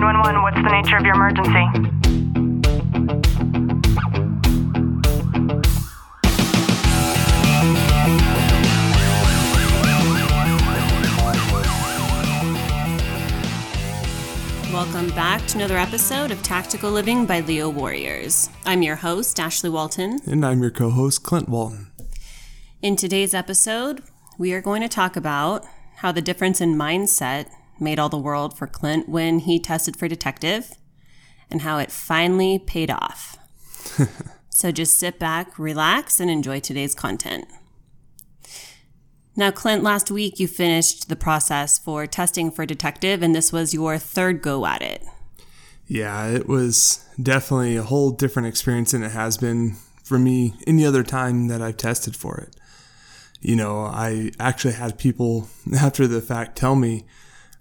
911, what's the nature of your emergency? Welcome back to another episode of Tactical Living by Leo Warriors. I'm your host, Ashley Walton. And I'm your co host, Clint Walton. In today's episode, we are going to talk about how the difference in mindset made all the world for Clint when he tested for detective and how it finally paid off. so just sit back, relax, and enjoy today's content. Now, Clint, last week you finished the process for testing for detective, and this was your third go at it. Yeah, it was definitely a whole different experience than it has been for me any other time that I've tested for it. You know, I actually had people after the fact tell me,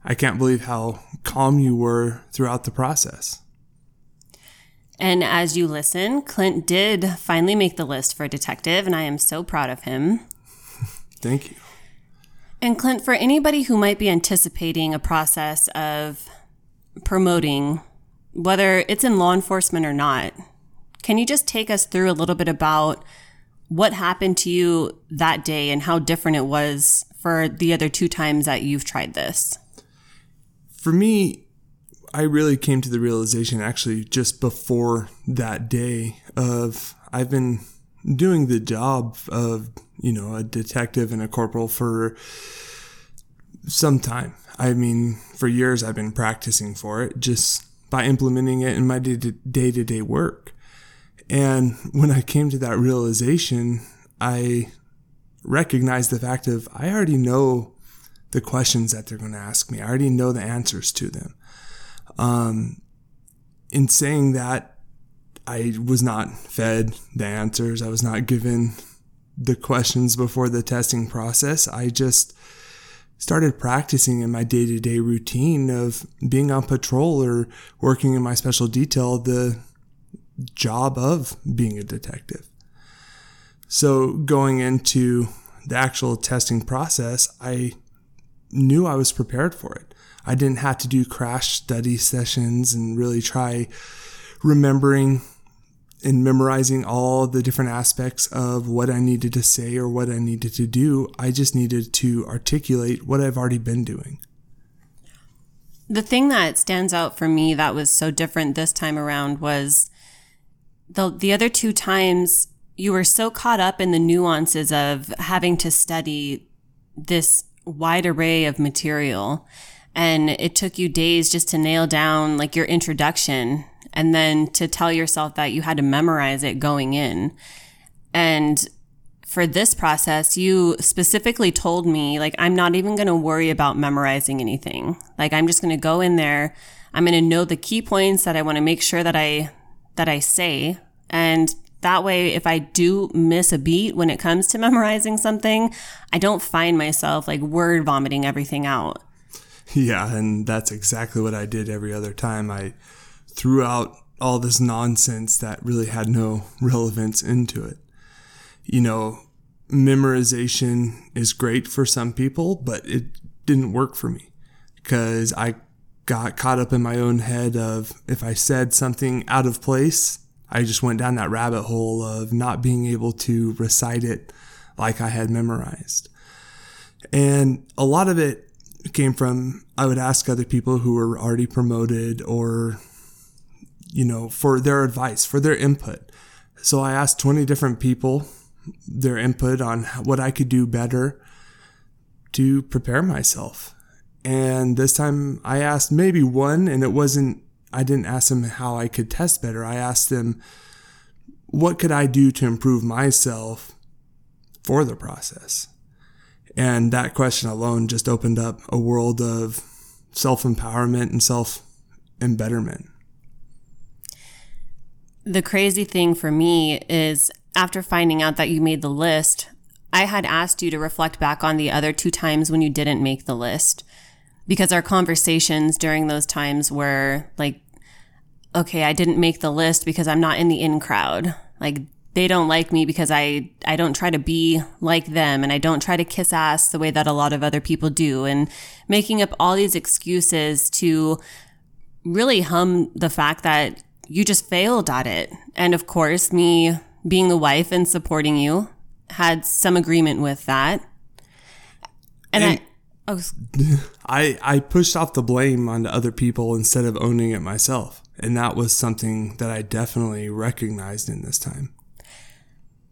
I can't believe how calm you were throughout the process. And as you listen, Clint did finally make the list for a detective, and I am so proud of him. Thank you. And Clint, for anybody who might be anticipating a process of promoting, whether it's in law enforcement or not, can you just take us through a little bit about what happened to you that day and how different it was for the other two times that you've tried this? For me, I really came to the realization actually just before that day of I've been doing the job of, you know, a detective and a corporal for some time. I mean, for years I've been practicing for it just by implementing it in my day to day work. And when I came to that realization, I recognized the fact of I already know the questions that they're going to ask me. I already know the answers to them. Um, in saying that, I was not fed the answers. I was not given the questions before the testing process. I just started practicing in my day to day routine of being on patrol or working in my special detail the job of being a detective. So going into the actual testing process, I knew I was prepared for it. I didn't have to do crash study sessions and really try remembering and memorizing all the different aspects of what I needed to say or what I needed to do. I just needed to articulate what I've already been doing. The thing that stands out for me that was so different this time around was the the other two times you were so caught up in the nuances of having to study this wide array of material and it took you days just to nail down like your introduction and then to tell yourself that you had to memorize it going in. And for this process, you specifically told me, like, I'm not even going to worry about memorizing anything. Like, I'm just going to go in there. I'm going to know the key points that I want to make sure that I, that I say. And that way, if I do miss a beat when it comes to memorizing something, I don't find myself like word vomiting everything out. Yeah. And that's exactly what I did every other time. I, threw out all this nonsense that really had no relevance into it. You know, memorization is great for some people, but it didn't work for me because I got caught up in my own head of if I said something out of place, I just went down that rabbit hole of not being able to recite it like I had memorized. And a lot of it came from I would ask other people who were already promoted or you know, for their advice, for their input. So I asked 20 different people their input on what I could do better to prepare myself. And this time I asked maybe one, and it wasn't, I didn't ask them how I could test better. I asked them, what could I do to improve myself for the process? And that question alone just opened up a world of self empowerment and self embetterment. The crazy thing for me is after finding out that you made the list, I had asked you to reflect back on the other two times when you didn't make the list because our conversations during those times were like, okay, I didn't make the list because I'm not in the in crowd. Like they don't like me because I, I don't try to be like them and I don't try to kiss ass the way that a lot of other people do and making up all these excuses to really hum the fact that you just failed at it. And of course, me being the wife and supporting you had some agreement with that. And, And- I, I I pushed off the blame onto other people instead of owning it myself, and that was something that I definitely recognized in this time.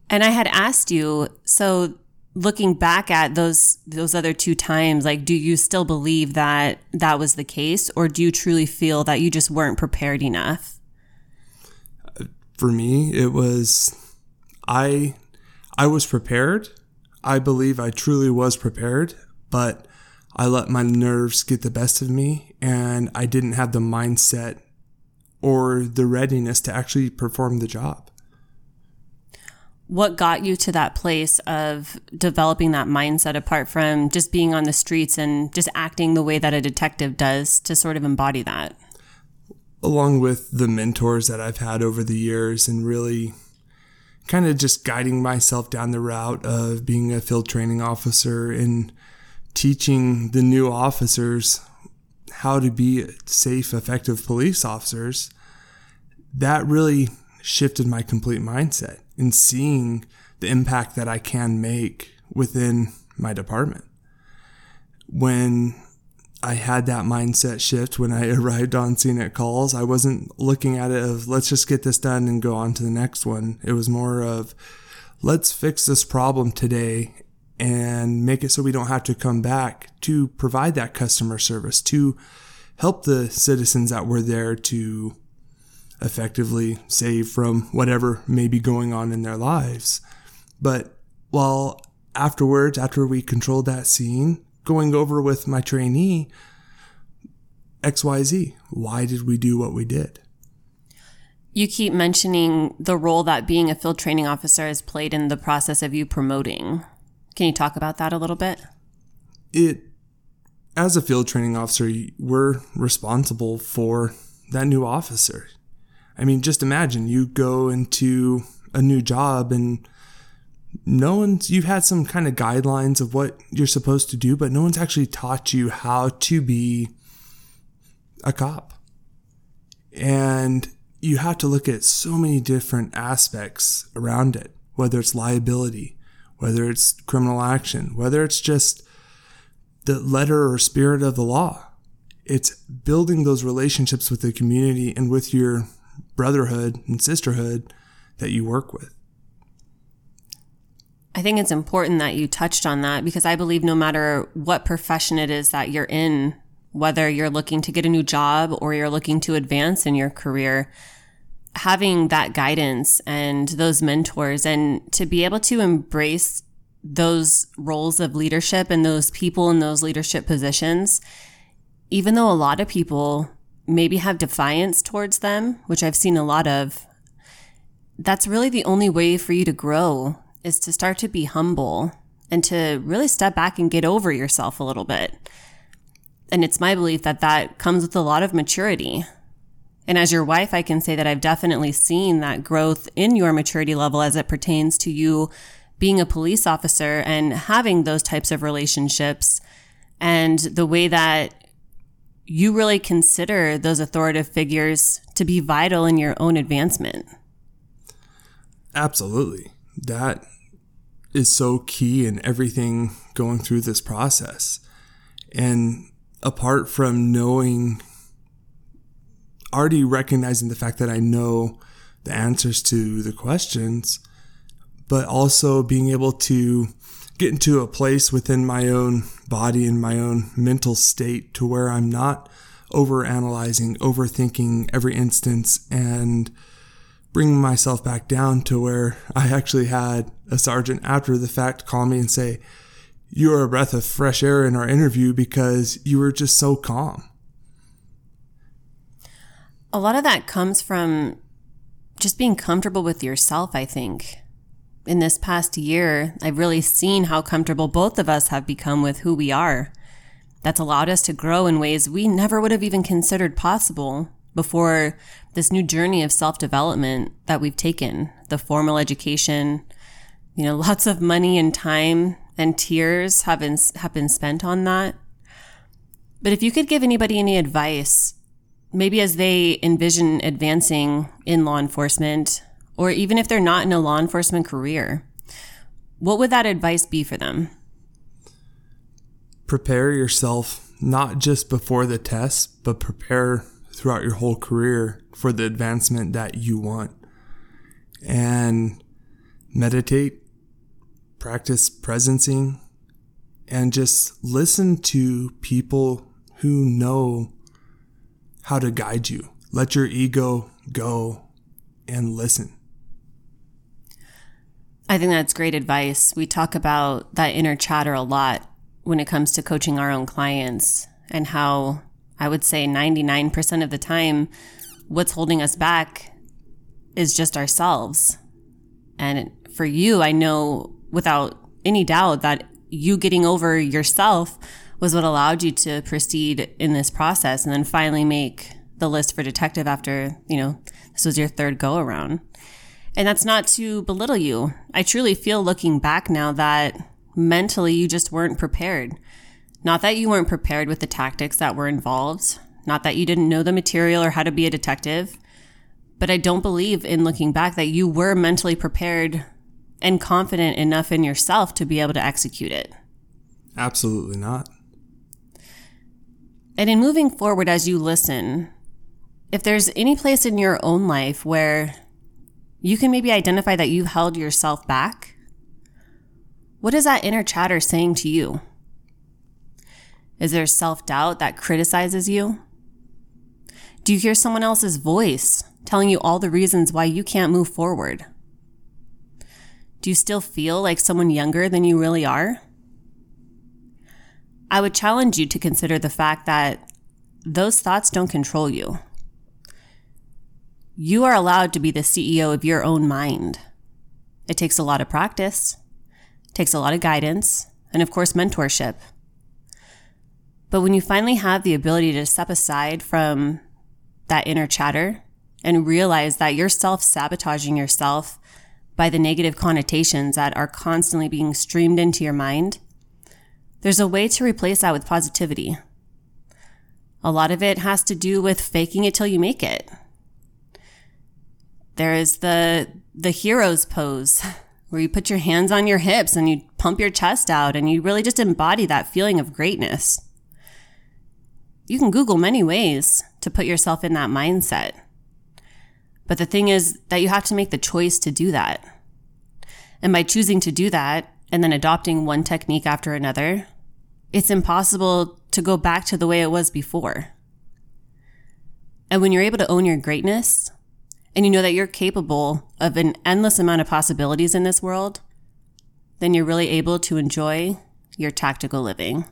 and I had asked you, so looking back at those those other two times, like, do you still believe that that was the case, or do you truly feel that you just weren't prepared enough? For me, it was I I was prepared. I believe I truly was prepared, but I let my nerves get the best of me and I didn't have the mindset or the readiness to actually perform the job. What got you to that place of developing that mindset apart from just being on the streets and just acting the way that a detective does to sort of embody that? along with the mentors that I've had over the years and really kind of just guiding myself down the route of being a field training officer and teaching the new officers how to be safe, effective police officers, that really shifted my complete mindset in seeing the impact that I can make within my department. When I had that mindset shift when I arrived on scene at calls. I wasn't looking at it of let's just get this done and go on to the next one. It was more of let's fix this problem today and make it so we don't have to come back to provide that customer service to help the citizens that were there to effectively save from whatever may be going on in their lives. But while afterwards, after we controlled that scene, going over with my trainee XYZ. Why did we do what we did? You keep mentioning the role that being a field training officer has played in the process of you promoting. Can you talk about that a little bit? It as a field training officer, we're responsible for that new officer. I mean, just imagine you go into a new job and no one's you've had some kind of guidelines of what you're supposed to do, but no one's actually taught you how to be a cop. And you have to look at so many different aspects around it, whether it's liability, whether it's criminal action, whether it's just the letter or spirit of the law. It's building those relationships with the community and with your brotherhood and sisterhood that you work with. I think it's important that you touched on that because I believe no matter what profession it is that you're in, whether you're looking to get a new job or you're looking to advance in your career, having that guidance and those mentors and to be able to embrace those roles of leadership and those people in those leadership positions, even though a lot of people maybe have defiance towards them, which I've seen a lot of, that's really the only way for you to grow is to start to be humble and to really step back and get over yourself a little bit. And it's my belief that that comes with a lot of maturity. And as your wife, I can say that I've definitely seen that growth in your maturity level as it pertains to you being a police officer and having those types of relationships and the way that you really consider those authoritative figures to be vital in your own advancement. Absolutely. That is so key in everything going through this process. And apart from knowing, already recognizing the fact that I know the answers to the questions, but also being able to get into a place within my own body and my own mental state to where I'm not overanalyzing, overthinking every instance and bringing myself back down to where I actually had a sergeant after the fact call me and say, You are a breath of fresh air in our interview because you were just so calm. A lot of that comes from just being comfortable with yourself, I think. In this past year, I've really seen how comfortable both of us have become with who we are. That's allowed us to grow in ways we never would have even considered possible before this new journey of self development that we've taken the formal education, you know, lots of money and time and tears have been, have been spent on that. But if you could give anybody any advice maybe as they envision advancing in law enforcement, or even if they're not in a law enforcement career, what would that advice be for them? Prepare yourself not just before the test, but prepare throughout your whole career for the advancement that you want. And meditate, practice presencing, and just listen to people who know how to guide you. Let your ego go and listen. I think that's great advice. We talk about that inner chatter a lot when it comes to coaching our own clients and how I would say 99% of the time, what's holding us back is just ourselves. And for you, I know without any doubt that you getting over yourself was what allowed you to proceed in this process and then finally make the list for detective after, you know, this was your third go around. And that's not to belittle you. I truly feel looking back now that mentally you just weren't prepared. Not that you weren't prepared with the tactics that were involved, not that you didn't know the material or how to be a detective, but I don't believe in looking back that you were mentally prepared and confident enough in yourself to be able to execute it. Absolutely not. And in moving forward as you listen, if there's any place in your own life where you can maybe identify that you've held yourself back, what is that inner chatter saying to you? Is there self doubt that criticizes you? Do you hear someone else's voice telling you all the reasons why you can't move forward? Do you still feel like someone younger than you really are? I would challenge you to consider the fact that those thoughts don't control you. You are allowed to be the CEO of your own mind. It takes a lot of practice, takes a lot of guidance, and of course, mentorship. But when you finally have the ability to step aside from that inner chatter and realize that you're self sabotaging yourself by the negative connotations that are constantly being streamed into your mind, there's a way to replace that with positivity. A lot of it has to do with faking it till you make it. There is the the hero's pose where you put your hands on your hips and you pump your chest out and you really just embody that feeling of greatness. You can Google many ways to put yourself in that mindset. But the thing is that you have to make the choice to do that. And by choosing to do that and then adopting one technique after another, it's impossible to go back to the way it was before. And when you're able to own your greatness and you know that you're capable of an endless amount of possibilities in this world, then you're really able to enjoy your tactical living.